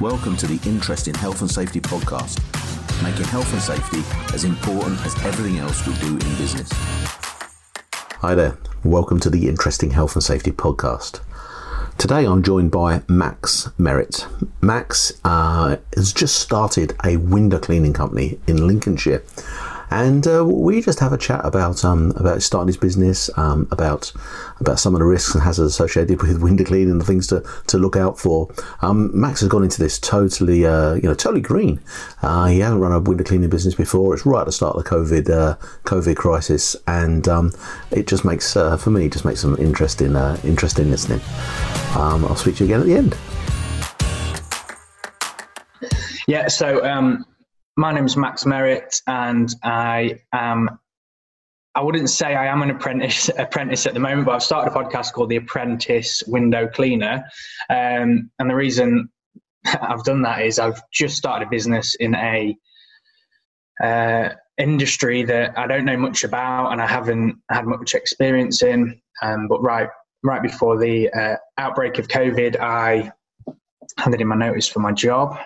Welcome to the Interesting Health and Safety podcast, making health and safety as important as everything else we do in business. Hi there, welcome to the Interesting Health and Safety podcast. Today I'm joined by Max Merritt. Max uh, has just started a window cleaning company in Lincolnshire and uh, we just have a chat about um, about starting his business, um, about about some of the risks and hazards associated with window cleaning and things to, to look out for. Um, Max has gone into this totally uh, you know totally green. Uh, he hasn't run a window cleaning business before. It's right at the start of the COVID uh, COVID crisis, and um, it just makes uh, for me just makes some interesting uh, interesting listening. Um, I'll speak to you again at the end. Yeah, so um, my name is Max Merritt, and I am. I wouldn't say I am an apprentice apprentice at the moment, but I've started a podcast called The Apprentice Window Cleaner, um, and the reason I've done that is I've just started a business in a uh, industry that I don't know much about and I haven't had much experience in. Um, but right, right before the uh, outbreak of COVID, I handed in my notice for my job,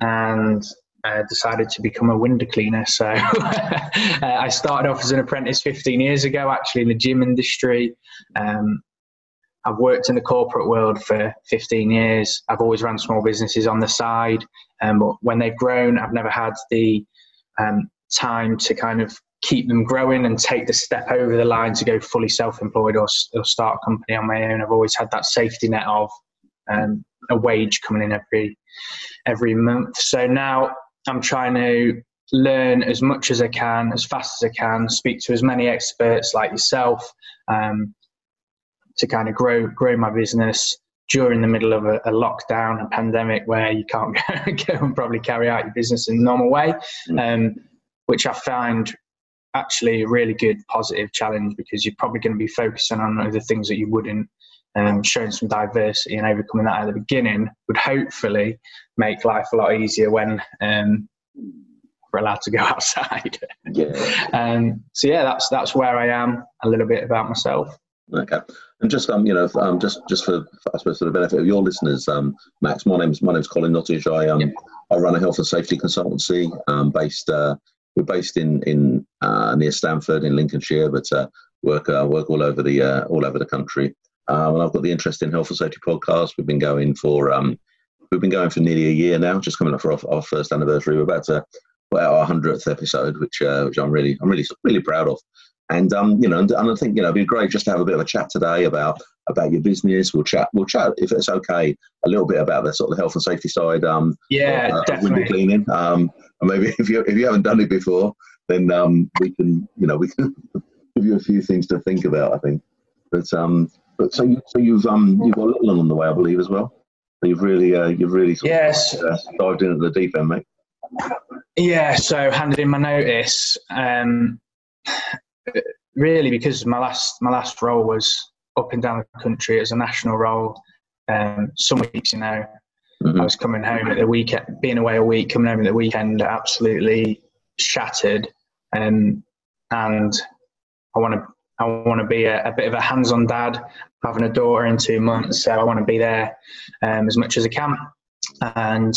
and uh, decided to become a window cleaner. So uh, I started off as an apprentice 15 years ago, actually in the gym industry. Um, I've worked in the corporate world for 15 years. I've always run small businesses on the side, um, but when they've grown, I've never had the um, time to kind of keep them growing and take the step over the line to go fully self-employed or, or start a company on my own. I've always had that safety net of um, a wage coming in every every month. So now I'm trying to learn as much as I can, as fast as I can, speak to as many experts like yourself um, to kind of grow grow my business during the middle of a, a lockdown, a pandemic where you can't go, and probably carry out your business in a normal way, mm. um, which I find actually a really good positive challenge because you're probably going to be focusing on other things that you wouldn't um, showing some diversity and overcoming that at the beginning would hopefully make life a lot easier when um, we're allowed to go outside. Yeah. um, so yeah, that's that's where I am. A little bit about myself. Okay, and just um, you know, um, just just for I suppose for the benefit of your listeners, um, Max, my name's my name's Colin Nottage. I um, yep. I run a health and safety consultancy, um, based uh, we're based in in uh, near Stamford in Lincolnshire, but uh, work uh, work all over the uh, all over the country. Um, and I've got the Interesting Health and Safety podcast. We've been going for um, we've been going for nearly a year now, just coming up for our, our first anniversary. We're about to put out our hundredth episode, which uh, which I'm really I'm really really proud of. And um, you know, and, and I think you know, it'd be great just to have a bit of a chat today about about your business. We'll chat. We'll chat if it's okay a little bit about the sort of the health and safety side. Um, yeah, uh, definitely. Window cleaning. Um, and maybe if you if you haven't done it before, then um, we can you know we can give you a few things to think about. I think. But um, but so, you, so you've um you've got a little on the way, I believe, as well. So you've really uh, you've really yes of, uh, dived into the deep end, mate. Yeah. So handed in my notice. Um, really, because my last my last role was up and down the country as a national role. Um, some weeks, you know, mm-hmm. I was coming home at the weekend, being away a week, coming home at the weekend, absolutely shattered. Um, and I want to I want to be a, a, bit of a hands-on dad, having a daughter in two months, so I want to be there um, as much as I can. And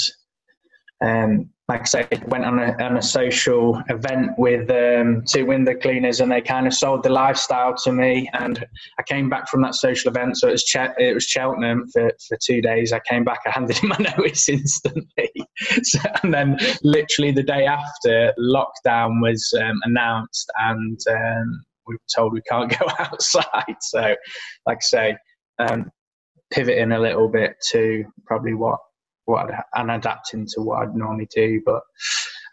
um, like I said, went on a, on a social event with um, two window cleaners, and they kind of sold the lifestyle to me. And I came back from that social event, so it was Ch- it was Cheltenham for, for two days. I came back, I handed in my notice instantly, so, and then literally the day after, lockdown was um, announced, and um, we were told we can't go outside. So, like I say, um, pivoting a little bit to probably what what and adapting to what I'd normally do. But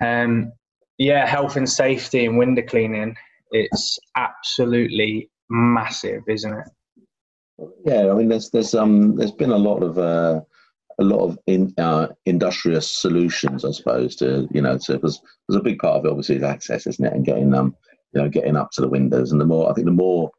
um, yeah, health and safety and window cleaning, it's absolutely massive, isn't it? Yeah, I mean, there's there's um there's been a lot of uh, a lot of in, uh, industrious solutions, I suppose, to you know, because there's a big part of it obviously is access, isn't it, and getting um you know, getting up to the windows. And the more, I think, the more,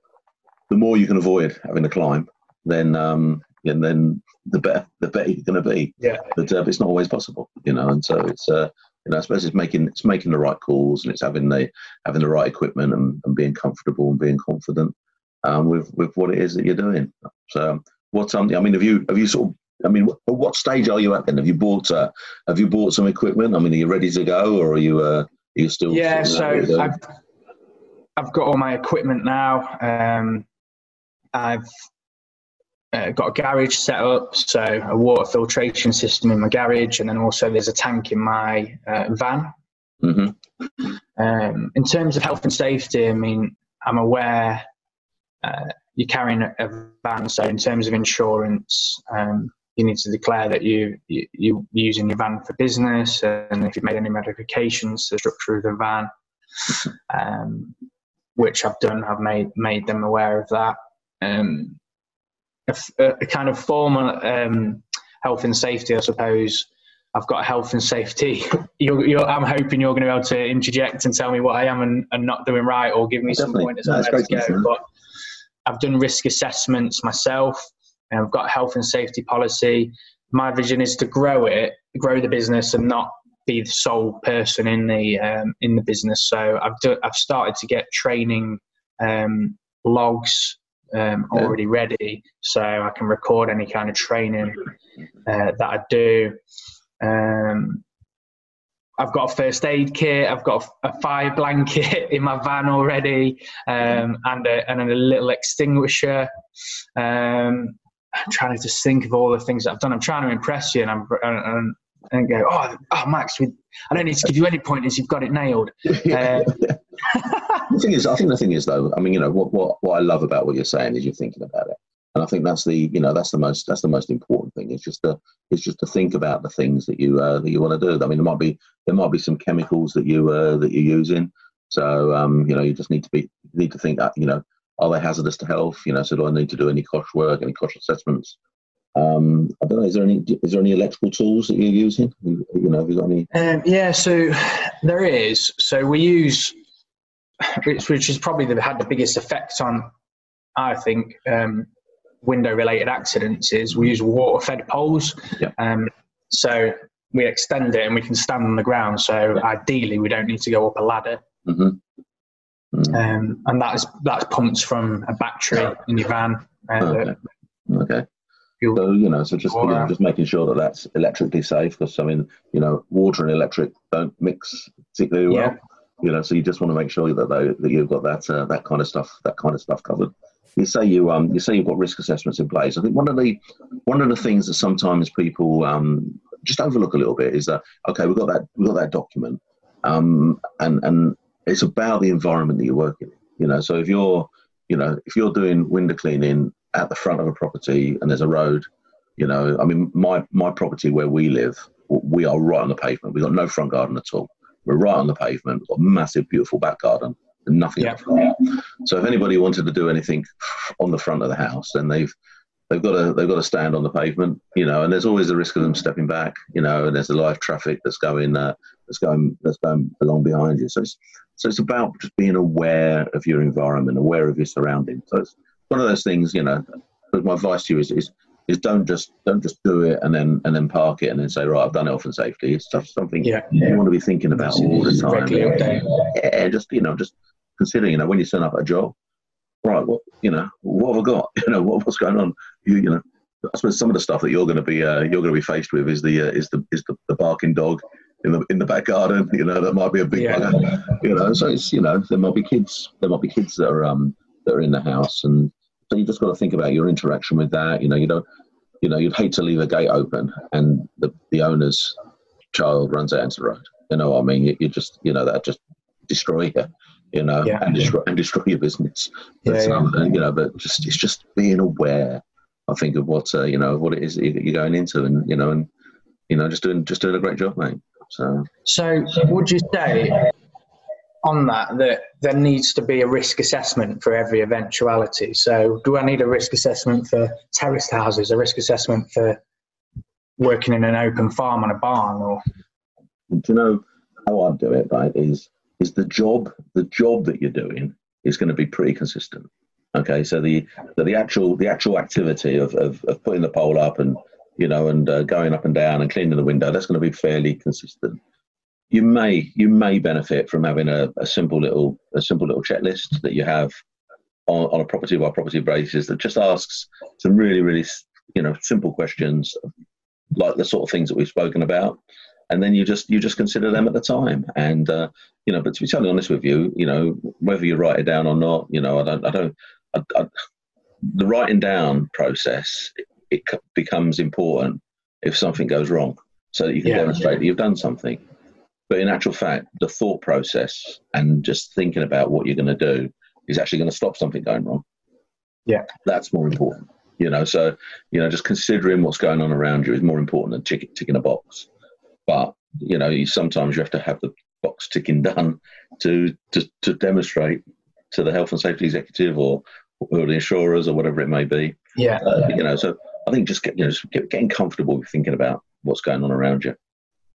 the more you can avoid having to climb, then, um, and then the better, the better you're going to be. Yeah. But uh, it's not always possible, you know. And so it's, uh, you know, I suppose it's making it's making the right calls and it's having the having the right equipment and, and being comfortable and being confident um, with with what it is that you're doing. So, what's um, I mean, have you have you sort of I mean, at what stage are you at then? Have you bought uh, Have you bought some equipment? I mean, are you ready to go, or are you uh, are you still? Yeah, so I've I've got all my equipment now. Um, I've uh, got a garage set up, so a water filtration system in my garage, and then also there's a tank in my uh, van. Mm-hmm. Um, in terms of health and safety, I mean, I'm aware uh, you're carrying a, van, so in terms of insurance, um, you need to declare that you, you you're using your van for business, and if you've made any modifications to the structure of the van, um, which I've done, I've made made them aware of that. Um, a, a, kind of formal um, health and safety, I suppose. I've got health and safety. You're, you're, I'm hoping you're going to be able to interject and tell me what I am and, and not doing right, or give me Definitely. some pointers on where to go. But I've done risk assessments myself, and I've got health and safety policy. My vision is to grow it, grow the business, and not be the sole person in the um, in the business. So I've do, I've started to get training um, logs um, already ready, so I can record any kind of training uh, that I do. Um, I've got a first aid kit. I've got a, fire blanket in my van already, um, and, a, and a little extinguisher. Um, I'm trying to just think of all the things that I've done. I'm trying to impress you, and I'm and, and go, oh, oh Max, we, I don't need to give you any pointers. You've got it nailed. Uh, the thing is, I think the thing is though. I mean, you know, what what what I love about what you're saying is you're thinking about it, and I think that's the you know that's the most that's the most important thing. It's just to it's just to think about the things that you uh, that you want to do. I mean, there might be there might be some chemicals that you uh, that you're using. So um, you know, you just need to be need to think that you know are they hazardous to health? You know, so do I need to do any COSHH work, any COSHH assessments? Um, I don't know. Is there any is there any electrical tools that you're using? You, you know, have you got any? Um, yeah, so there is. So we use, which, which has probably had the biggest effect on, I think, um, window related accidents. Is we use water fed poles. Yeah. Um, so we extend it and we can stand on the ground. So yeah. ideally, we don't need to go up a ladder. Mm-hmm. Mm-hmm. Um, and that is that's pumped from a battery in your van. Uh, okay. okay. So you know, so just you know, just making sure that that's electrically safe because I mean, you know, water and electric don't mix particularly well. Yeah. You know, so you just want to make sure that they, that you've got that uh, that kind of stuff that kind of stuff covered. You say you um you say you've got risk assessments in place. I think one of the one of the things that sometimes people um just overlook a little bit is that okay we've got that we've got that document um and and it's about the environment that you're working in. You know, so if you're you know if you're doing window cleaning at the front of a property and there's a road, you know, I mean, my, my property where we live, we are right on the pavement. We've got no front garden at all. We're right on the pavement. We've got a massive, beautiful back garden and nothing yeah. So if anybody wanted to do anything on the front of the house, then they've they've got to they've got to stand on the pavement, you know. And there's always the risk of them stepping back, you know. And there's the live traffic that's going uh, that's going that's going along behind you. So it's so it's about just being aware of your environment, aware of your surroundings. So it's one of those things, you know. But my advice to you is, is is don't just don't just do it and then and then park it and then say right I've done health and safety. It's just something yeah, yeah. you want to be thinking about all the time. Yeah, just you know just consider you know when you turn up at a job, right? What you know what have I got? You know what, what's going on? You you know I suppose some of the stuff that you're going to be uh, you're going to be faced with is the uh, is the is the, the barking dog in the in the back garden. You know that might be a big yeah. bugger. You know so it's you know there might be kids there might be kids that are um that are in the house and so you just got to think about your interaction with that. You know, you don't, you know, you'd hate to leave a gate open and the, the owner's child runs out into the road. You know what I mean? You, you just, you know, that just destroy you, you know, yeah. and destroy and destroy your business. But, yeah, um, you know, but just it's just being aware. I think of what uh, you know what it is that you're going into, and you know, and you know, just doing just doing a great job, mate. So, so would you say on that that there needs to be a risk assessment for every eventuality. So, do I need a risk assessment for terraced houses, a risk assessment for working in an open farm on a barn, or? Do you know how I do it? Right, is is the job the job that you're doing is going to be pretty consistent. Okay, so the the, the actual the actual activity of, of, of putting the pole up and you know and uh, going up and down and cleaning the window that's going to be fairly consistent you may you may benefit from having a, a simple little a simple little checklist that you have on, on a property by property basis that just asks some really really you know, simple questions like the sort of things that we've spoken about, and then you just you just consider them at the time. And uh, you know, but to be totally honest with you, you know, whether you write it down or not, you know, I don't, I don't, I, I, the writing down process it becomes important if something goes wrong, so that you can yeah. demonstrate that you've done something. But in actual fact, the thought process and just thinking about what you're going to do is actually going to stop something going wrong. Yeah, that's more important. You know, so you know, just considering what's going on around you is more important than tick, ticking a box. But you know, you, sometimes you have to have the box ticking done to to, to demonstrate to the health and safety executive or, or the insurers or whatever it may be. Yeah, uh, you know, so I think just get, you know just get, getting comfortable with thinking about what's going on around you.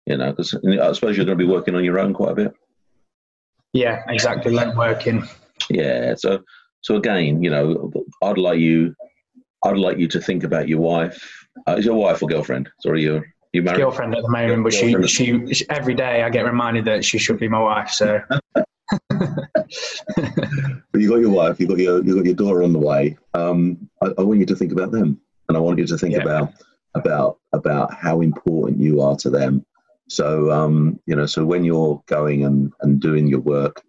You know, because I suppose you're going to be working on your own quite a bit. Yeah, exactly. Like working. Yeah. So so again, you know, I'd like you, I'd like you to think about your wife. Uh, is your wife or girlfriend? Sorry, you you married? Girlfriend at the moment, but she, she, she every day I get reminded that she should be my wife. So. but you got your wife, you got your you got your daughter on the way. Um, I, I, want you to think about them, and I want you to think yeah. about about about how important you are to them. So um, you know, so when you're going and and doing your work,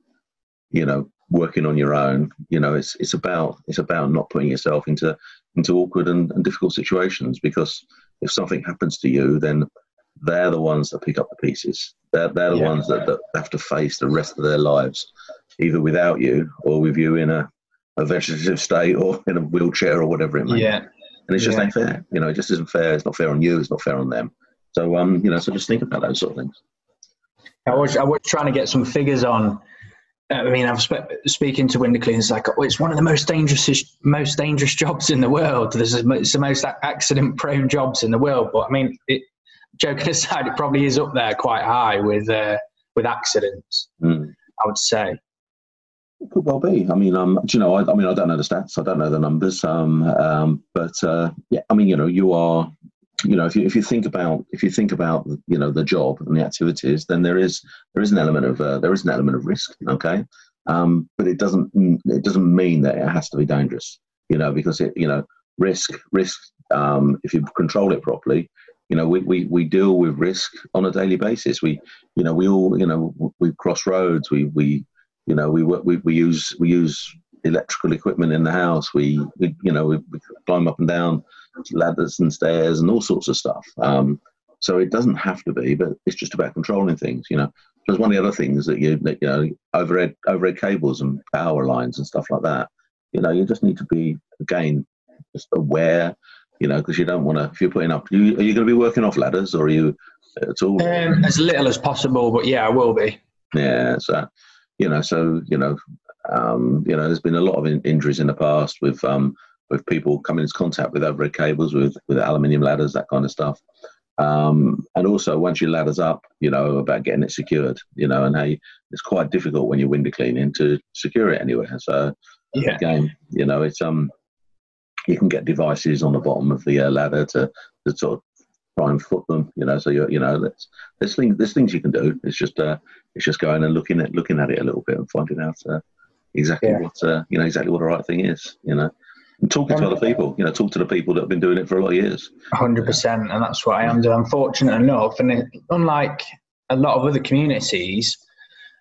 you know, working on your own, you know, it's it's about it's about not putting yourself into into awkward and, and difficult situations because if something happens to you, then they're the ones that pick up the pieces. They're, they're the yeah. ones that, that have to face the rest of their lives, either without you or with you in a, a vegetative state or in a wheelchair or whatever it may yeah. be. And it's just yeah. fair. You know, it just isn't fair. It's not fair on you. It's not fair on them. So, um, you know, so just think about those sort of things. I was, I was trying to get some figures on I mean, I've spe- speaking to window cleaners like, oh, it's one of the most dangerous, most dangerous jobs in the world. There's it's the most accident-prone jobs in the world. But I mean, it, joking aside, it probably is up there quite high with uh, with accidents. Mm. I would say. It could well be. I mean, um, do you know? I, I, mean, I don't know the stats. I don't know the numbers. Um, um, but uh, yeah, I mean, you know, you are you know, if you if you think about if you think about you know the job and the activities, then there is there is an element of uh, there is an element of risk. Okay, um, but it doesn't it doesn't mean that it has to be dangerous. You know, because it you know risk risk um, if you control it properly, you know we, we, we deal with risk on a daily basis. We you know we all you know we cross roads. We we you know we we we use we use electrical equipment in the house. We, we you know we, we climb up and down ladders and stairs and all sorts of stuff. Um, so it doesn't have to be, but it's just about controlling things. You know, there's one of the other things that you that, you know overhead overhead cables and power lines and stuff like that. You know, you just need to be again just aware. You know, because you don't want to. If you're putting up, you, are you going to be working off ladders, or are you at all? Um, as little as possible, but yeah, I will be. Yeah, so you know, so you know, um, you know, there's been a lot of in- injuries in the past with um, with people coming into contact with overhead cables, with with aluminium ladders, that kind of stuff. Um, and also, once your ladder's up, you know about getting it secured. You know, and hey, it's quite difficult when you're window cleaning to secure it anywhere. So yeah. again, you know, it's um, you can get devices on the bottom of the uh, ladder to, to sort of try and foot them. You know, so you you know, there's there's things there's things you can do. It's just uh, it's just going and looking at looking at it a little bit and finding out uh, exactly yeah. what uh, you know exactly what the right thing is. You know, talking to other people. You know, talk to the people that have been doing it for a lot of years. Hundred percent, and that's what I am doing. I'm fortunate enough, and it, unlike a lot of other communities,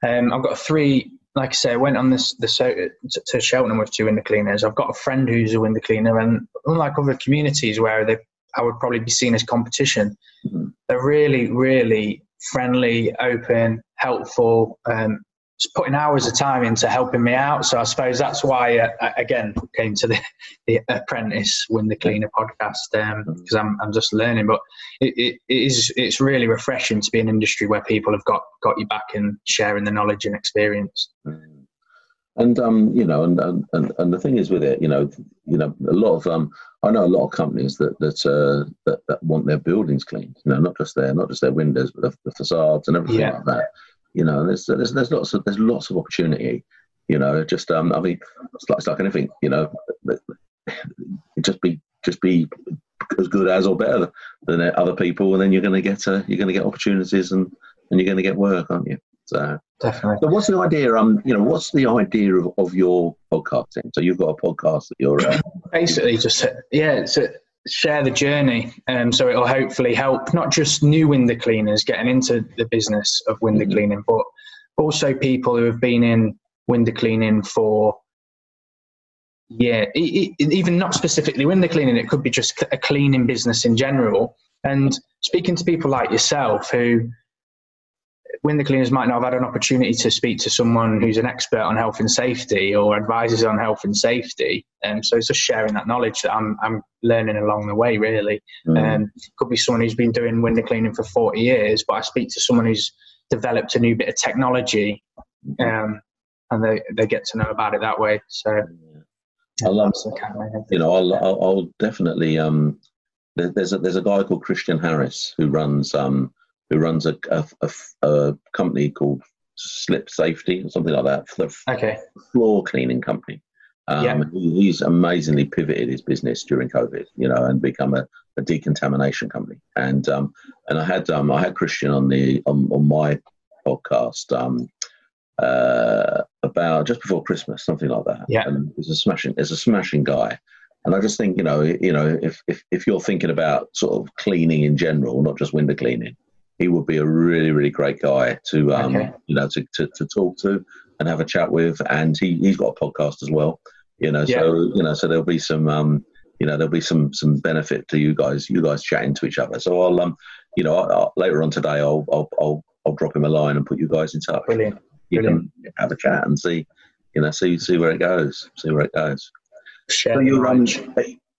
um, I've got three. Like I say, I went on this the to Cheltenham with two window cleaners. I've got a friend who's a window cleaner, and unlike other communities where they, I would probably be seen as competition, mm-hmm. they're really, really friendly, open, helpful, um, just putting hours of time into helping me out. So I suppose that's why, uh, again, came to the, the Apprentice the Cleaner podcast because um, I'm, I'm just learning. But it, it, it is it's really refreshing to be an industry where people have got got you back and sharing the knowledge and experience. Mm. And um, you know, and, and and the thing is with it, you know, you know, a lot of um, I know a lot of companies that that uh, that, that want their buildings cleaned. You know, not just their not just their windows, but the, the facades and everything yeah. like that. You know, there's there's there's lots of there's lots of opportunity. You know, just um, I mean, it's like, it's like anything. You know, just be just be as good as or better than other people, and then you're going to get uh, you're going to get opportunities and and you're going to get work, aren't you? So definitely. So what's the idea? Um, you know, what's the idea of, of your podcasting? So you've got a podcast that you're uh, basically just yeah. It's a, share the journey. Um, so it'll hopefully help not just new window cleaners getting into the business of window mm-hmm. cleaning, but also people who have been in window cleaning for yeah, even not specifically window cleaning. It could be just a cleaning business in general. And speaking to people like yourself who window cleaners might not have had an opportunity to speak to someone who's an expert on health and safety or advises on health and safety. Um, so it's just sharing that knowledge that I'm, I'm learning along the way, really. Mm. Um, could be someone who's been doing window cleaning for 40 years, but I speak to someone who's developed a new bit of technology um, and they, they get to know about it that way. So I love, you know, I'll, I'll, I'll definitely, um, there's a, there's a guy called Christian Harris who runs, um, who runs a, a, a, a company called Slip Safety or something like that. For the okay. floor cleaning company. Um, yeah. he's amazingly pivoted his business during COVID, you know, and become a, a decontamination company. And um, and I had um, I had Christian on the on, on my podcast um, uh, about just before Christmas, something like that. Yeah, and he's a smashing, he's a smashing guy. And I just think, you know, you know, if, if if you're thinking about sort of cleaning in general, not just window cleaning, he would be a really, really great guy to, um, okay. you know, to, to, to, talk to and have a chat with. And he, he's got a podcast as well, you know, yeah. so, you know, so there'll be some, um, you know, there'll be some, some benefit to you guys, you guys chatting to each other. So I'll, um, you know, I'll, I'll, later on today, I'll, I'll, I'll, I'll drop him a line and put you guys in touch. Brilliant. You Brilliant. can have a chat and see, you know, see, see where it goes, see where it goes. Share so you're, um,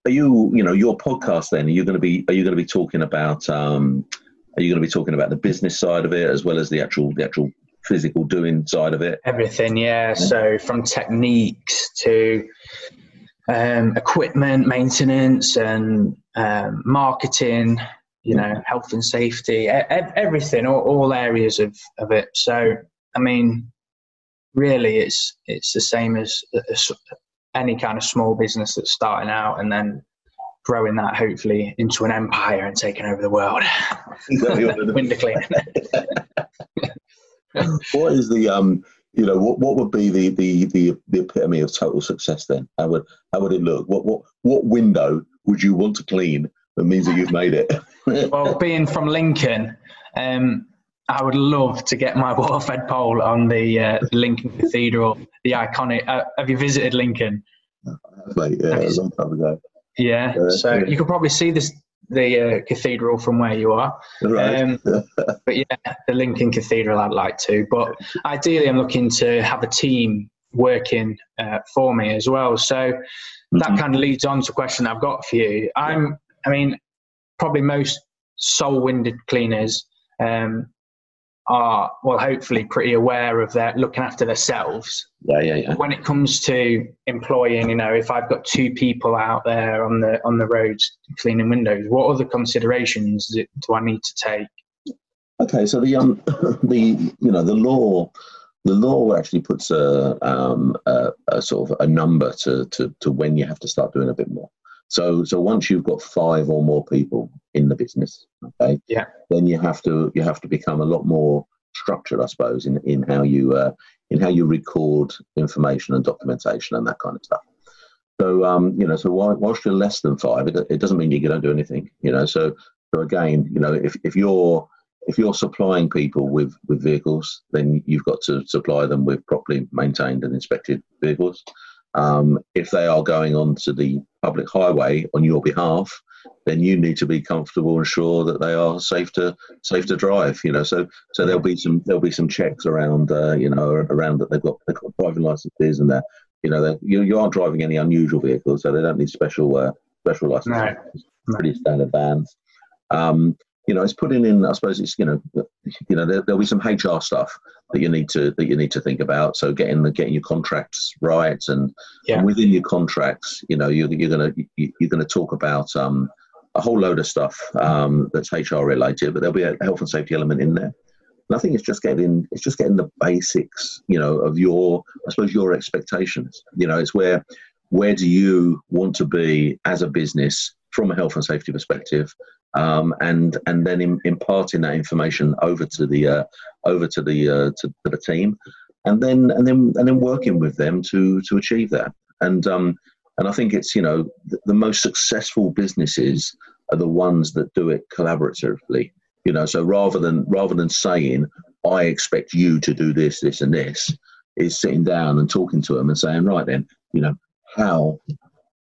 are you, you know, your podcast then, are you going to be, are you going to be talking about, um, are you going to be talking about the business side of it as well as the actual the actual physical doing side of it? Everything, yeah. So from techniques to um, equipment maintenance and um, marketing, you know, health and safety, everything, all, all areas of, of it. So, I mean, really, it's it's the same as, as any kind of small business that's starting out, and then growing that hopefully into an empire and taking over the world. Window cleaning. what is the um? You know, what, what would be the, the, the, the epitome of total success then? How would how would it look? What what what window would you want to clean that means that you've made it? well, being from Lincoln, um, I would love to get my water-fed pole on the, uh, Lincoln Cathedral, the iconic. Uh, have you visited Lincoln? Mate, yeah, a long time ago. Yeah, uh, so yeah. you can probably see this the uh, cathedral from where you are. Right. Um, but yeah, the Lincoln Cathedral I'd like to. But ideally, I'm looking to have a team working uh, for me as well. So mm-hmm. that kind of leads on to a question I've got for you. I'm, I mean, probably most sole winded cleaners um, are well hopefully pretty aware of their looking after themselves. Yeah yeah yeah. When it comes to employing you know if i've got two people out there on the on the roads cleaning windows what other considerations do i need to take? Okay so the um the you know the law the law actually puts a, um, a, a sort of a number to, to, to when you have to start doing a bit more. So so once you've got five or more people in the business, okay, yeah, then you have to you have to become a lot more structured, I suppose, in in how you uh, in how you record information and documentation and that kind of stuff. So um, you know, so whilst you're less than five, it, it doesn't mean you don't do anything. You know, so so again, you know, if if you're if you're supplying people with with vehicles, then you've got to supply them with properly maintained and inspected vehicles. Um, if they are going onto the public highway on your behalf, then you need to be comfortable and sure that they are safe to safe to drive. You know, so so there'll be some there'll be some checks around uh, you know around that they've got they've got driving licenses and that you know you you aren't driving any unusual vehicles, so they don't need special uh, special licenses. No. Pretty standard vans. Um, you know, it's putting in. I suppose it's you know, you know, there, will be some HR stuff that you need to that you need to think about. So getting the getting your contracts right, and, yeah. and within your contracts, you know, you're, you're gonna you, are gonna talk about um, a whole load of stuff um, that's HR related, but there'll be a health and safety element in there. And I think it's just getting it's just getting the basics, you know, of your I suppose your expectations. You know, it's where where do you want to be as a business from a health and safety perspective um, and and then in, imparting that information over to the uh, over to the uh, to, to, the team, and then and then and then working with them to to achieve that. And um, And I think it's, you know, the, the most successful businesses are the ones that do it collaboratively. You know, so rather than rather than saying, I expect you to do this, this, and this, is sitting down and talking to them and saying, right then, you know, how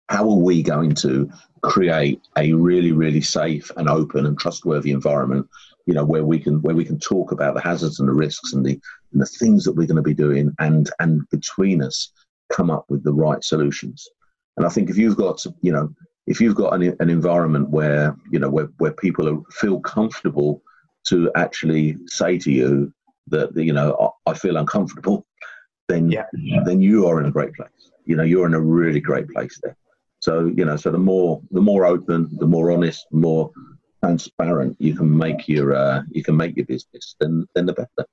how are we going to create a really, really safe and open and trustworthy environment, you know, where we can where we can talk about the hazards and the risks and the and the things that we're going to be doing and and between us come up with the right solutions. And I think if you've got, you know, if you've got an, an environment where, you know, where, where people are, feel comfortable to actually say to you that, you know, I, I feel uncomfortable, then, yeah. then you are in a great place. You know, you're in a really great place there. So, you know, so the more, the more open, the more honest, the more transparent you can make your, uh, you can make your business, then, then the better.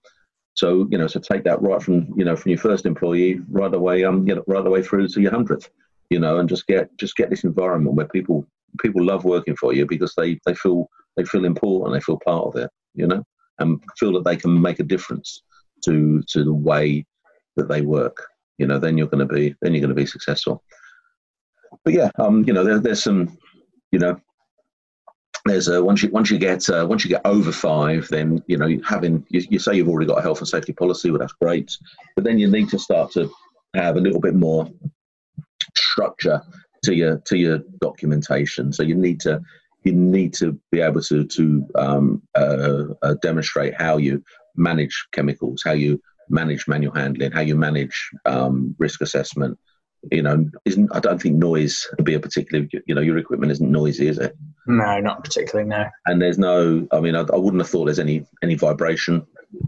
So you know, so take that right from you know from your first employee right away, um, you know, right away through to your hundredth, you know, and just get just get this environment where people people love working for you because they they feel they feel important, they feel part of it, you know, and feel that they can make a difference to to the way that they work. You know, then you're going to be then you're going to be successful. But yeah, um, you know, there, there's some, you know, there's a once you once you get uh, once you get over five, then you know having you, you, say you've already got a health and safety policy, well that's great, but then you need to start to have a little bit more structure to your to your documentation. So you need to you need to be able to to um, uh, uh, demonstrate how you manage chemicals, how you manage manual handling, how you manage um, risk assessment, you know, isn't I don't think noise would be a particular. You know, your equipment isn't noisy, is it? No, not particularly. No. And there's no. I mean, I, I wouldn't have thought there's any any vibration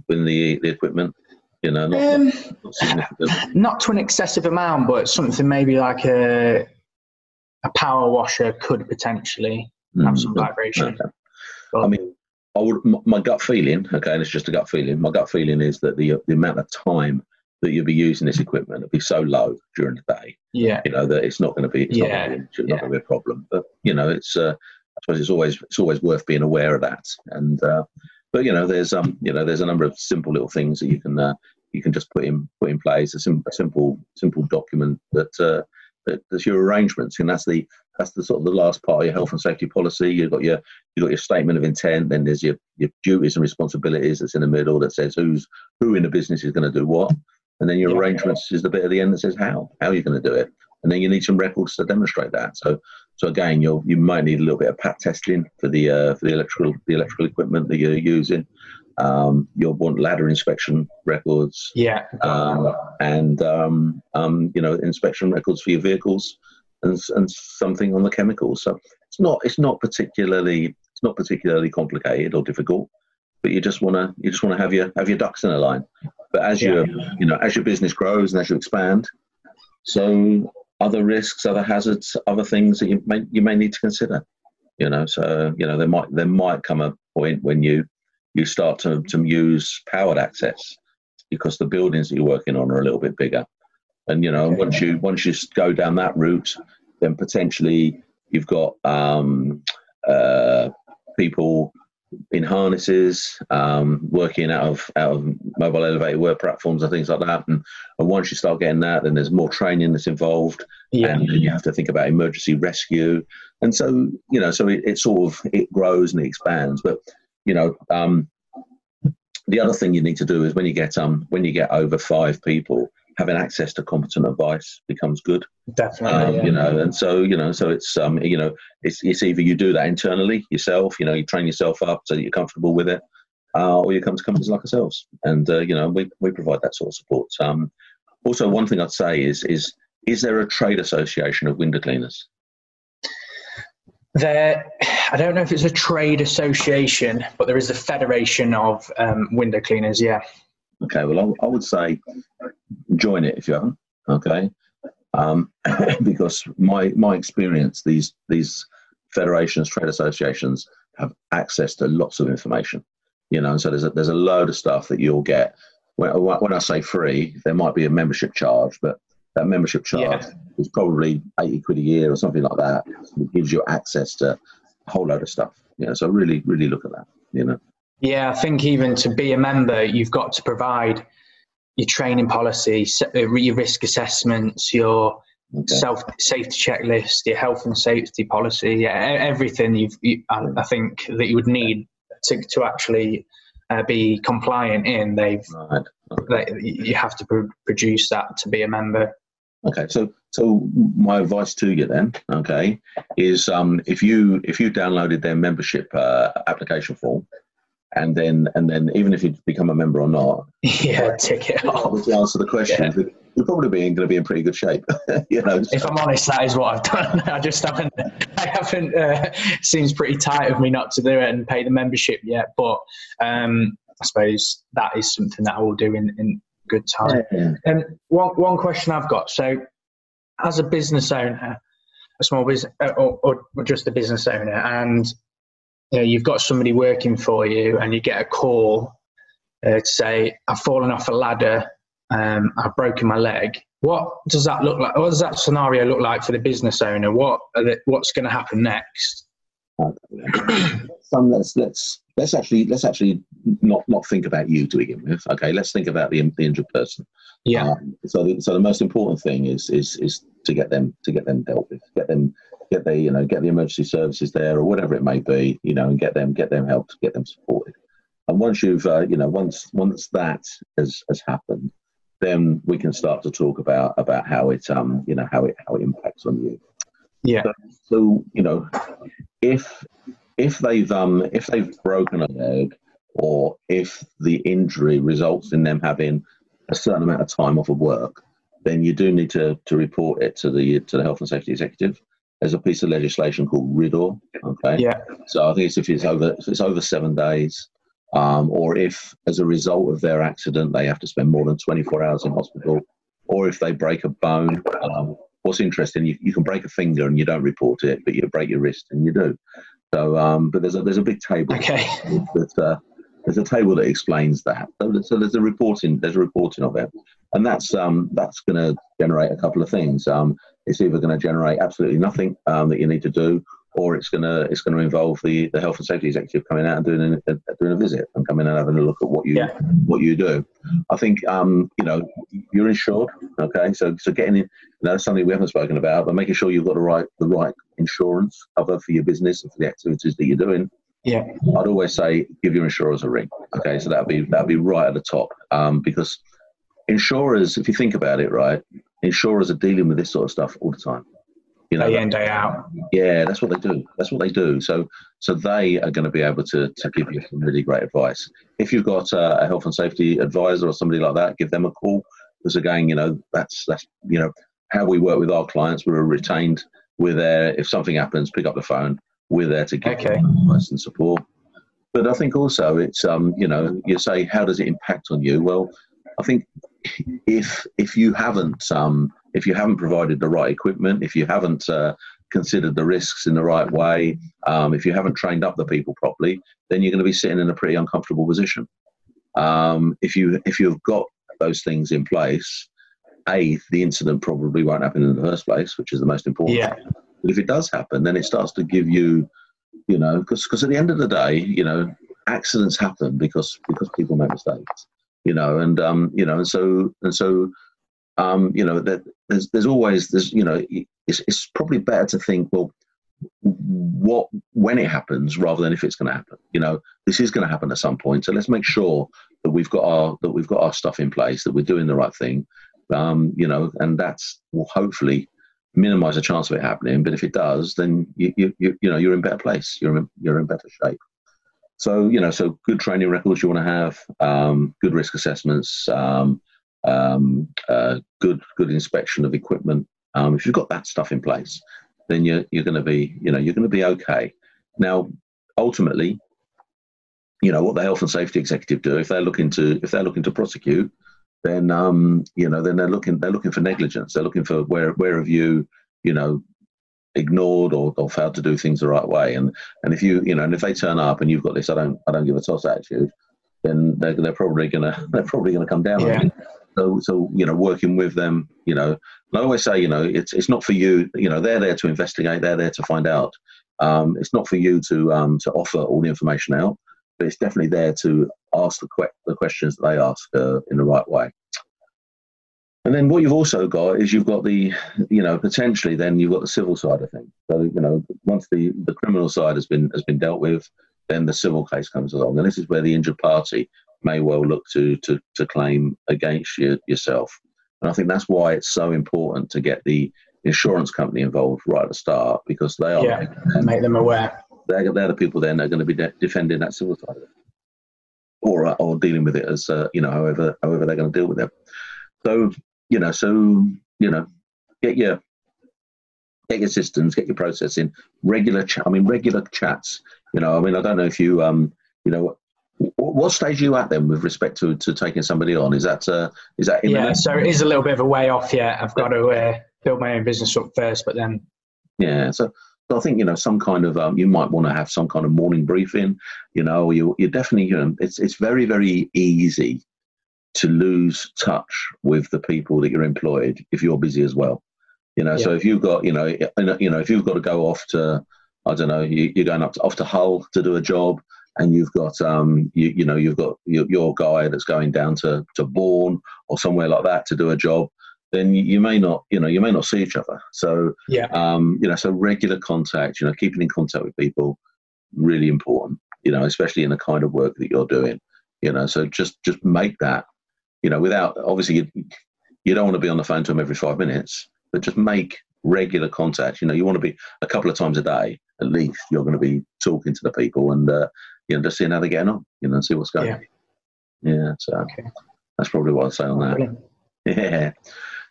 in the the equipment. You know, not, um, not, not, to an excessive amount, but something maybe like a a power washer could potentially have some vibration. Okay. I mean, I would. My gut feeling, okay, and it's just a gut feeling. My gut feeling is that the the amount of time that you'll be using this equipment will be so low during the day. Yeah. You know that it's not going to be. It's yeah. Not going to be, yeah. be a problem. But you know, it's. Uh, I suppose it's always it's always worth being aware of that. And uh, but you know, there's um you know there's a number of simple little things that you can uh, you can just put in put in place. A, sim- a simple simple document that. Uh, that, that's your arrangements, and that's the that's the sort of the last part of your health and safety policy. You've got your you've got your statement of intent. Then there's your your duties and responsibilities that's in the middle that says who's who in the business is going to do what, and then your yeah. arrangements is the bit at the end that says how how are you going to do it, and then you need some records to demonstrate that. So so again, you you might need a little bit of PAT testing for the uh, for the electrical the electrical equipment that you're using. Um, you'll want ladder inspection records. Yeah. Um, and um, um, you know inspection records for your vehicles, and and something on the chemicals. So it's not it's not particularly it's not particularly complicated or difficult, but you just want to you just want to have your have your ducks in a line. But as yeah. your you know as your business grows and as you expand, so other risks, other hazards, other things that you may you may need to consider. You know, so you know there might there might come a point when you you start to, to use powered access because the buildings that you're working on are a little bit bigger. And you know, once you once you go down that route, then potentially you've got um, uh, people in harnesses, um, working out of out of mobile elevated work platforms and things like that. And, and once you start getting that, then there's more training that's involved, yeah. and you have to think about emergency rescue. And so you know, so it, it sort of it grows and it expands. But you know, um, the other thing you need to do is when you get um when you get over five people, having access to competent advice becomes good. Definitely, um, yeah. you know, and so you know, so it's um, you know, it's it's either you do that internally yourself, you know, you train yourself up so that you're comfortable with it, uh, or you come to companies like ourselves, and uh, you know, we we provide that sort of support. Um, also, one thing I'd say is is is there a trade association of window cleaners? There, I don't know if it's a trade association, but there is a federation of um, window cleaners. Yeah. Okay, well, I, I, would say join it if you haven't. Okay, um, because my my experience, these these federations, trade associations have access to lots of information. You know, and so there's a, there's a load of stuff that you'll get. When, when I say free, there might be a membership charge, but that membership charge yeah. is probably 80 quid a year or something like that. It gives you access to a whole load of stuff. Yeah, so really, really look at that. You know. Yeah, I think even to be a member, you've got to provide your training policy, uh, your risk assessments, your okay. self safety checklist, your health and safety policy, yeah, everything you've, you, I, I, think that you would need to, to actually uh, be compliant in. They've right. okay. they, you have to pr- produce that to be a member. Okay, so so my advice to you then, okay, is um, if you if you downloaded their membership uh, application form, and then and then even if you become a member or not, yeah, tick it off. To answer the question, yeah. you're probably being going to be in pretty good shape. you know, if I'm honest, that is what I've done. I just haven't. I haven't. Uh, seems pretty tight of me not to do it and pay the membership yet, but um, I suppose that is something that I will do in, in good time. Yeah. And one one question I've got. So, as a business owner, a small business, uh, or, or just a business owner, and you know, you've got somebody working for you and you get a call uh, to say, I've fallen off a ladder, um, I've broken my leg. What does that look like? What does that scenario look like for the business owner? What the, what's going to happen next? Some let's let's let's actually let's actually not not think about you to begin with. Okay, let's think about the, the injured person. Yeah. Um, so the, so the most important thing is is is to get them to get them dealt with, get them get the you know get the emergency services there or whatever it may be, you know, and get them get them helped, get them supported. And once you've uh, you know once once that has has happened, then we can start to talk about about how it um you know how it how it impacts on you. Yeah. So, so you know, if if they've um if they've broken a leg or if the injury results in them having a certain amount of time off of work, then you do need to, to report it to the to the health and safety executive there's a piece of legislation called RIDDOR. Okay. Yeah. So I think it's if it's over if it's over seven days, um, or if as a result of their accident they have to spend more than 24 hours in hospital, or if they break a bone. Um, what's interesting, you, you can break a finger and you don't report it, but you break your wrist and you do. So, um, but there's a there's a big table. Okay. That, uh, there's a table that explains that. So, so there's a reporting there's a reporting of it, and that's um, that's going to generate a couple of things. Um, it's either going to generate absolutely nothing um, that you need to do, or it's going to it's going to involve the, the health and safety executive coming out and doing a, doing a visit and coming and having a look at what you yeah. what you do. I think um, you know you're insured, okay. So so getting in, you that's something we haven't spoken about, but making sure you've got the right the right insurance cover for your business and for the activities that you're doing. Yeah, I'd always say give your insurers a ring. Okay, so that'd be that'd be right at the top um, because insurers, if you think about it, right, insurers are dealing with this sort of stuff all the time. You know, day in day out. Yeah, that's what they do. That's what they do. So, so they are going to be able to, to give you some really great advice. If you've got a, a health and safety advisor or somebody like that, give them a call. Because again, you know, that's that's you know how we work with our clients. We're retained. We're there. If something happens, pick up the phone. We're there to give okay. advice and support. But I think also it's um, you know, you say how does it impact on you? Well, I think if if you haven't um, if you haven't provided the right equipment, if you haven't uh, considered the risks in the right way, um, if you haven't trained up the people properly, then you're going to be sitting in a pretty uncomfortable position. Um, if you if you've got those things in place, a the incident probably won't happen in the first place, which is the most important. Yeah. But if it does happen, then it starts to give you, you know, because because at the end of the day, you know, accidents happen because because people make mistakes you know, and um, you know, and so and so, um, you know, that there's there's always there's you know, it's it's probably better to think well, what when it happens rather than if it's going to happen. You know, this is going to happen at some point, so let's make sure that we've got our that we've got our stuff in place, that we're doing the right thing, um, you know, and that's will hopefully minimize the chance of it happening. But if it does, then you you you, you know you're in better place. You're in, you're in better shape. So you know, so good training records you want to have, um, good risk assessments, um, um, uh, good good inspection of equipment. Um, if you've got that stuff in place, then you're you're going to be you know you're going to be okay. Now, ultimately, you know what the health and safety executive do if they're looking to if they're looking to prosecute, then um, you know then they're looking they're looking for negligence. They're looking for where where have you you know ignored or, or failed to do things the right way. And and if you you know, and if they turn up and you've got this, I don't I don't give a toss attitude, then they're, they're probably gonna they're probably gonna come down yeah. So so you know, working with them, you know, I always say, you know, it's it's not for you. You know, they're there to investigate. They're there to find out. Um, it's not for you to um, to offer all the information out, but it's definitely there to ask the, que- the questions that they ask uh, in the right way. And then what you've also got is you've got the, you know, potentially then you've got the civil side of things. So you know, once the the criminal side has been has been dealt with, then the civil case comes along, and this is where the injured party may well look to to to claim against you yourself. And I think that's why it's so important to get the insurance company involved right at the start because they are yeah, make them aware. They're, they're the people then that are going to be de- defending that civil side of it, or or dealing with it as uh, you know however however they're going to deal with it. So you know, so you know, get your get your systems, get your processing, regular chat. I mean, regular chats. You know, I mean, I don't know if you, um, you know, what stage are you at then with respect to, to taking somebody on? Is that uh, is that yeah? So it is a little bit of a way off yet. I've got to uh, build my own business up first, but then yeah. So, so I think you know some kind of um, you might want to have some kind of morning briefing. You know, you you definitely you know it's it's very very easy to lose touch with the people that you're employed if you're busy as well. You know, yeah. so if you've got, you know, you know, if you've got to go off to, I don't know, you, are going up to, off to Hull to do a job, and you've got, um, you, you know, you've got your, your guy that's going down to to Bourne or somewhere like that to do a job, then you, you may not, you know, you may not see each other. So, yeah, um, you know, so regular contact, you know, keeping in contact with people, really important. You know, especially in the kind of work that you're doing. You know, so just just make that you know, without obviously you, you don't want to be on the phone to them every five minutes, but just make regular contact. You know, you want to be a couple of times a day at least. You're going to be talking to the people and uh, you know just seeing how they're getting on. You know, and see what's going. Yeah. yeah so okay. that's probably what I'd say on that. Brilliant. Yeah.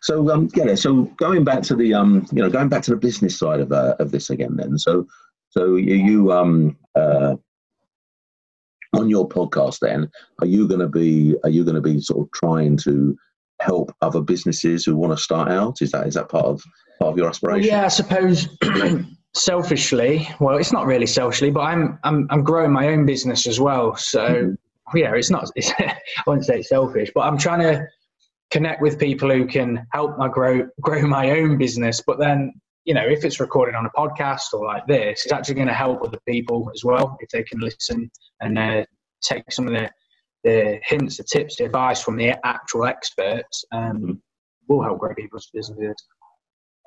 So um, yeah. So going back to the um, you know, going back to the business side of uh, of this again. Then, so so you, you um uh on your podcast then are you going to be are you going to be sort of trying to help other businesses who want to start out is that is that part of part of your aspiration yeah i suppose selfishly well it's not really selfishly but i'm i'm, I'm growing my own business as well so mm-hmm. yeah it's not it's, i wouldn't say it's selfish but i'm trying to connect with people who can help my grow grow my own business but then you know, if it's recorded on a podcast or like this, it's actually going to help other people as well if they can listen and uh, take some of the, the hints, the tips, the advice from the actual experts. Um, mm-hmm. Will help grow people's businesses.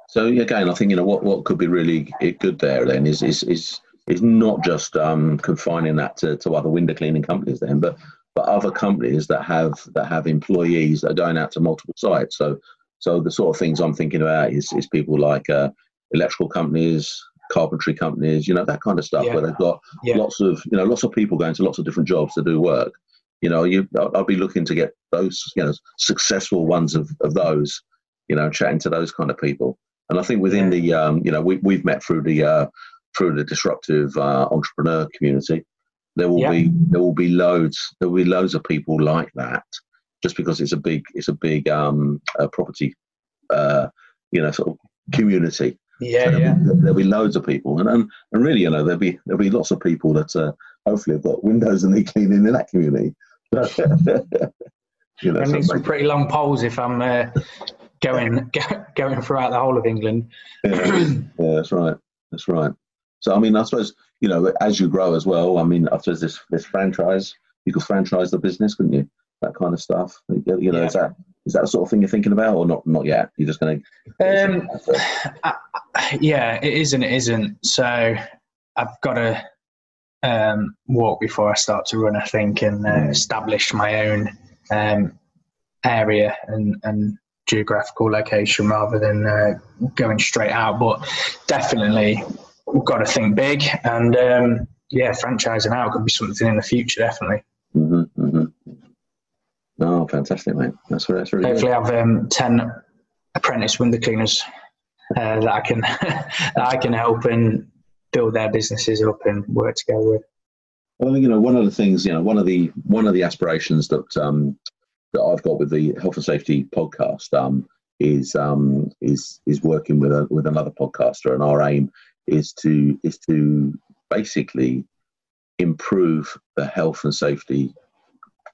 So again, I think you know what, what could be really good there then is is is, is not just um, confining that to, to other window cleaning companies then, but but other companies that have that have employees that are going out to multiple sites. So so the sort of things I'm thinking about is, is people like uh, electrical companies, carpentry companies, you know, that kind of stuff, yeah. where they've got yeah. lots of, you know, lots of people going to lots of different jobs to do work. You know, you, I'll, be looking to get those, you know, successful ones of, of those, you know, chatting to those kind of people. And I think within the, um, you know, we, we've met through the, uh, through the disruptive uh, entrepreneur community. There will be there will be loads there will be loads of people like that, just because it's a big it's a big um, uh, property, uh, you know, sort of community. Yeah, so yeah. There'll be, there'll be loads of people, and, and and really, you know, there'll be there'll be lots of people that uh, hopefully have got windows and they clean in that community. you know, I need some pretty long poles if I'm uh, going going throughout the whole of England. yeah, yeah, that's right. That's right. So I mean, I suppose you know, as you grow as well. I mean, I suppose this this franchise, you could franchise the business, couldn't you? That kind of stuff. You know, yeah. is that is that the sort of thing you're thinking about, or not? Not yet. You're just going to. Um, yeah, it is and it isn't. So I've got to um, walk before I start to run. I think and uh, mm. establish my own um, area and and geographical location rather than uh, going straight out. But definitely, we've got to think big and um, yeah, franchising out could be something in the future. Definitely. Mm-hmm, Oh, fantastic, mate! That's what that's really. Hopefully, good. have um, ten apprentice window cleaners uh, that I can that I can help and build their businesses up and work together with. Well, you know, one of the things, you know, one of the one of the aspirations that um, that I've got with the health and safety podcast um, is um, is is working with a with another podcaster, and our aim is to is to basically improve the health and safety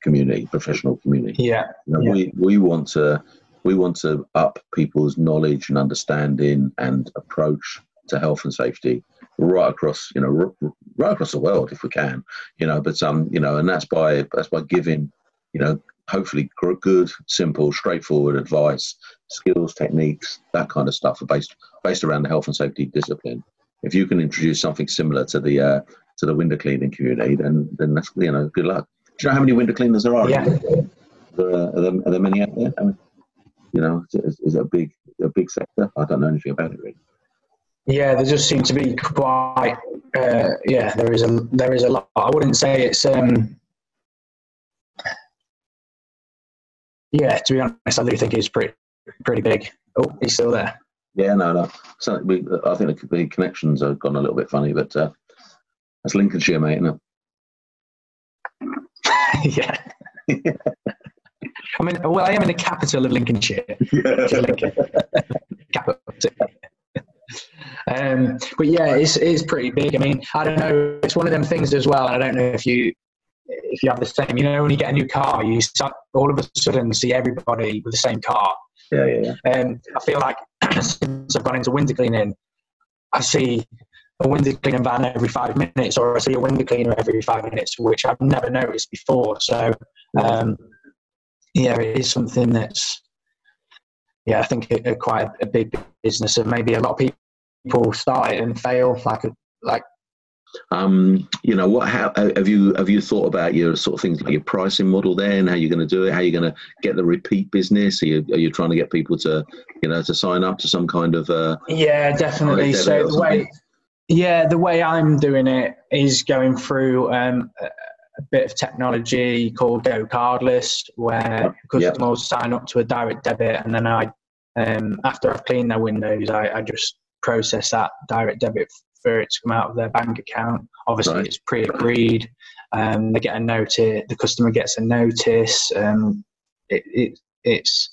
community, professional community. Yeah. You know, yeah. We we want to we want to up people's knowledge and understanding and approach to health and safety right across you know right across the world if we can you know but um you know and that's by that's by giving you know hopefully good, simple, straightforward advice, skills, techniques, that kind of stuff are based based around the health and safety discipline. If you can introduce something similar to the uh, to the window cleaning community, then then that's you know good luck. Do you know how many window cleaners there are? Yeah. There, are, there, are there many out there? I mean, you know, is, is it a big a big sector? I don't know anything about it really. Yeah, there just seem to be quite. Uh, yeah, there is a there is a lot. I wouldn't say it's. Um, yeah, to be honest, I do think it's pretty pretty big. Oh, he's still there. Yeah, no, no. So we, I think the, the, connections have gone a little bit funny, but uh, that's Lincolnshire, mate, isn't it? yeah. I mean, well, I am in the capital of Lincolnshire. Yeah. Lincoln. capital. Um, but yeah, it's, it's pretty big. I mean, I don't know. It's one of them things as well. And I don't know if you if you have the same. You know, when you get a new car, you start, all of a sudden see everybody with the same car. Yeah, yeah, yeah. And I feel like since I've gone into window cleaning, I see a window cleaning van every five minutes, or I see a window cleaner every five minutes, which I've never noticed before. So, um, yeah, it is something that's, yeah, I think a, a quite a big business, and maybe a lot of people people start it and fail like like um, you know what how have you have you thought about your sort of things like your pricing model then how you're going to do it how you're going to get the repeat business? Are you, are you trying to get people to you know to sign up to some kind of uh, yeah definitely. so the way yeah the way i'm doing it is going through um, a bit of technology called GoCardless where customers yep. sign up to a direct debit and then i um, after i've cleaned their windows I, I just process that direct debit for it to come out of their bank account. Obviously, right. it's pre-agreed. Um, they get a notice. The customer gets a notice. Um, it, it, it's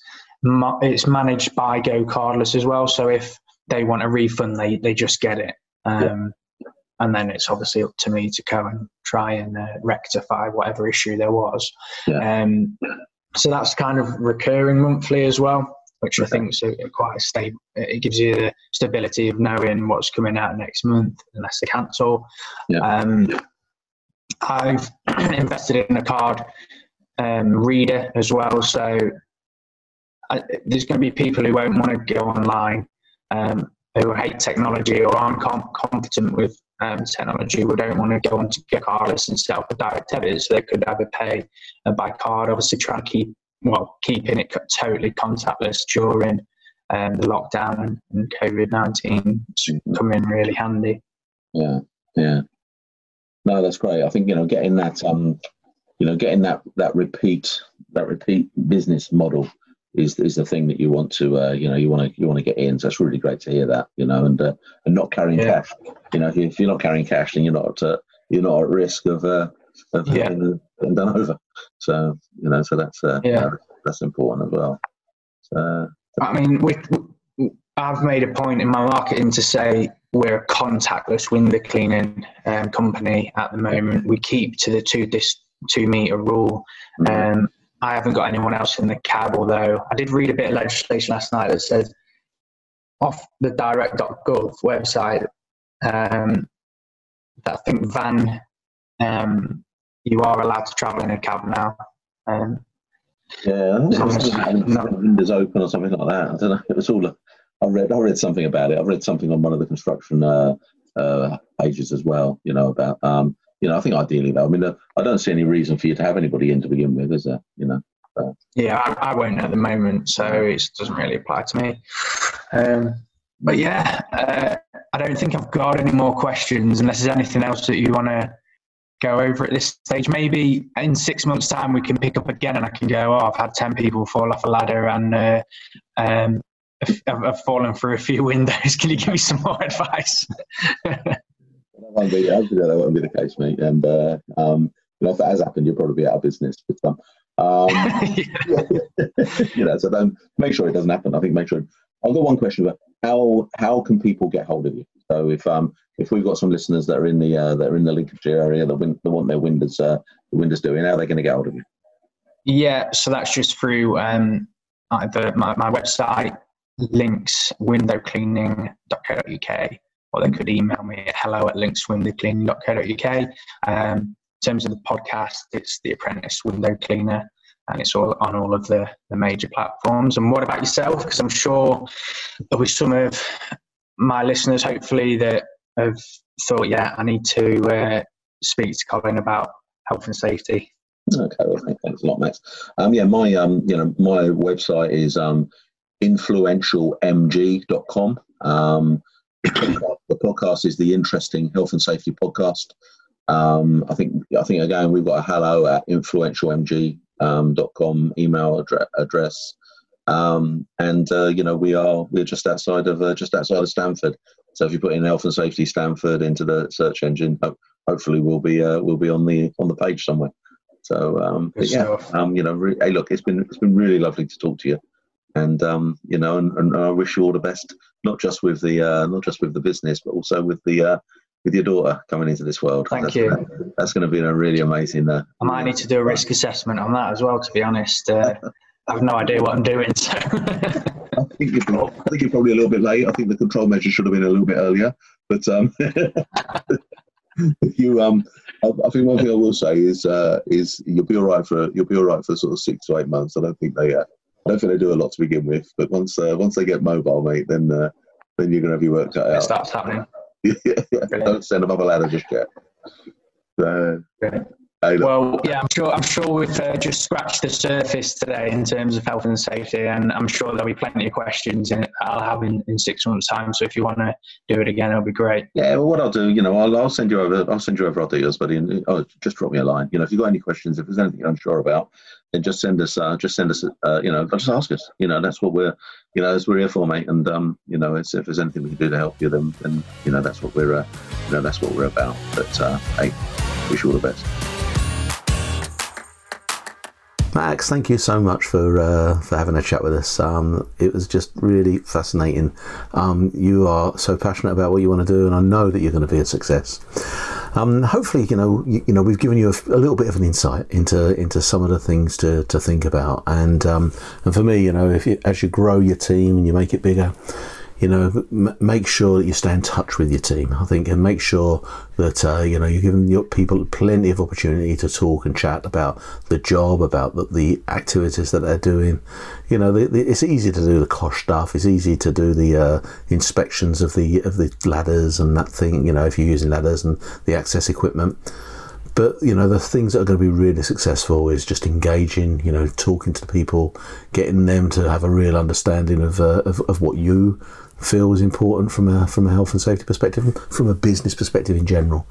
it's managed by GoCardless as well. So if they want a refund, they they just get it. Um, yeah. And then it's obviously up to me to go and try and uh, rectify whatever issue there was. Yeah. Um, so that's kind of recurring monthly as well which I think is quite a stable. It gives you the stability of knowing what's coming out next month, unless they cancel. Yeah. Um, I've invested in a card um, reader as well, so I, there's going to be people who won't want to go online, um, who hate technology or aren't com- competent with um, technology, who don't want to go onto GoCardless and set a direct debit, so they could either pay uh, by card, obviously try and keep well, keeping it totally contactless during um, the lockdown and COVID 19 come in really handy. Yeah, yeah. No, that's great. I think, you know, getting that, um, you know, getting that, that repeat, that repeat business model is, is the thing that you want to, uh, you know, you want to, you want to get in. So it's really great to hear that, you know, and, uh, and not carrying yeah. cash, you know, if you're not carrying cash, then you're not, uh, you're not at risk of, uh, of yeah. having done over. So you know, so that's uh, yeah. that's important as well. So, I mean, we, I've made a point in my marketing to say we're a contactless window cleaning um, company at the moment. We keep to the two dis, two meter rule. Mm-hmm. Um, I haven't got anyone else in the cab, although I did read a bit of legislation last night that says off the direct.gov website um, that I think van um, you are allowed to travel in a cab now. Um, yeah, windows open or something like that. I don't know. It was all. I read. I read something about it. I read something on one of the construction uh, uh, pages as well. You know about. Um, you know, I think ideally though. I mean, I don't see any reason for you to have anybody in to begin with, is there? You know. Yeah, I, I, won't at the moment, so it doesn't really apply to me. Um, but yeah, uh, I don't think I've got any more questions unless there's anything else that you want to go over at this stage. Maybe in six months' time we can pick up again, and I can go. Oh, I've had ten people fall off a ladder, and uh, um, I've, fallen through a few windows. Can you give me some more advice? that won't be, that won't be the case, mate. And uh, um, you know, if that has happened, you'll probably be out of business. But um, um you know, so don't make sure it doesn't happen. I think make sure. I've got one question about how how can people get hold of you? So if um if we've got some listeners that are in the uh, that are in the Lincolnshire area that, win, that want their windows uh, the windows doing, how are they going to get hold of you? Yeah, so that's just through um, either my, my website, links windowcleaning.co.uk, or they could email me at hello at linkswindowcleaning.co.uk. Um, in terms of the podcast, it's the Apprentice Window Cleaner. and it's all on all of the, the major platforms. And what about yourself? Because I'm sure there'll be some of my listeners, hopefully, that have thought, yeah, I need to uh, speak to Colin about health and safety. Okay, well, thanks a lot, Max. Um, yeah, my um, you know, my website is um, influentialmg.com. Um, the podcast is the Interesting Health and Safety Podcast. Um, I think I think again we've got a hello at influentialmg.com um, email address. Um, and uh, you know we are we're just outside of uh, just outside of Stamford. So if you put in health and safety Stamford into the search engine, hopefully we'll be uh, we'll be on the on the page somewhere. So um, yeah, um, you know, re- hey, look, it's been it's been really lovely to talk to you, and um, you know, and, and I wish you all the best, not just with the uh, not just with the business, but also with the uh, with your daughter coming into this world. Thank that's you. Gonna, that's going to be a really amazing. Uh, I might need to do a risk assessment on that as well. To be honest, uh, I have no idea what I'm doing. So. I think you're, I think you're probably a little bit late. I think the control measure should have been a little bit earlier. But um, you, um, I, I, think one thing I will say is uh, is you'll be all right for you'll be all right for sort of six to eight months. I don't think they uh, I don't think they do a lot to begin with. But once uh, once they get mobile, mate, then uh, then you're going to have your work cut out. It starts happening. yeah, don't send them up a ladder just yet. So, well, yeah, I'm sure. I'm sure we've uh, just scratched the surface today in terms of health and safety, and I'm sure there'll be plenty of questions in I'll have in, in six months' time. So if you want to do it again, it'll be great. Yeah, well, what I'll do, you know, I'll, I'll send you over. I'll send you over our details, buddy, and oh, just drop me a line. You know, if you've got any questions, if there's anything you're unsure about, then just send us. Uh, just send us. Uh, you know, just ask us. You know, that's what we're. You know, that's what we're here for, mate. And um, you know, if there's anything we can do to help you, then, then you know, that's what we're. Uh, you know, that's what we're about. But uh, hey, wish you all the best. Max, thank you so much for uh, for having a chat with us. Um, it was just really fascinating. Um, you are so passionate about what you want to do, and I know that you're going to be a success. Um, hopefully, you know, you, you, know, we've given you a, a, little bit of an insight into into some of the things to, to think about, and um, and for me, you know, if you, as you grow your team and you make it bigger, you know, m- make sure that you stay in touch with your team. I think, and make sure that uh, you know you're giving your people plenty of opportunity to talk and chat about the job, about the, the activities that they're doing. You know, the, the, it's easy to do the COSHH stuff. It's easy to do the uh, inspections of the of the ladders and that thing. You know, if you're using ladders and the access equipment but you know the things that are going to be really successful is just engaging you know talking to the people getting them to have a real understanding of, uh, of, of, what you feel is important from a from a health and safety perspective, from a business perspective in general.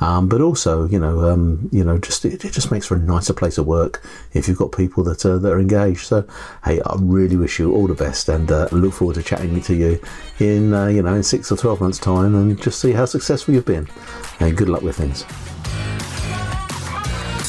Um, but also, you know, um, you know, just it, it, just makes for a nicer place of work if you've got people that are, that are engaged. So, hey, I really wish you all the best, and uh, look forward to chatting to you in uh, you know in six or twelve months' time, and just see how successful you've been. And good luck with things.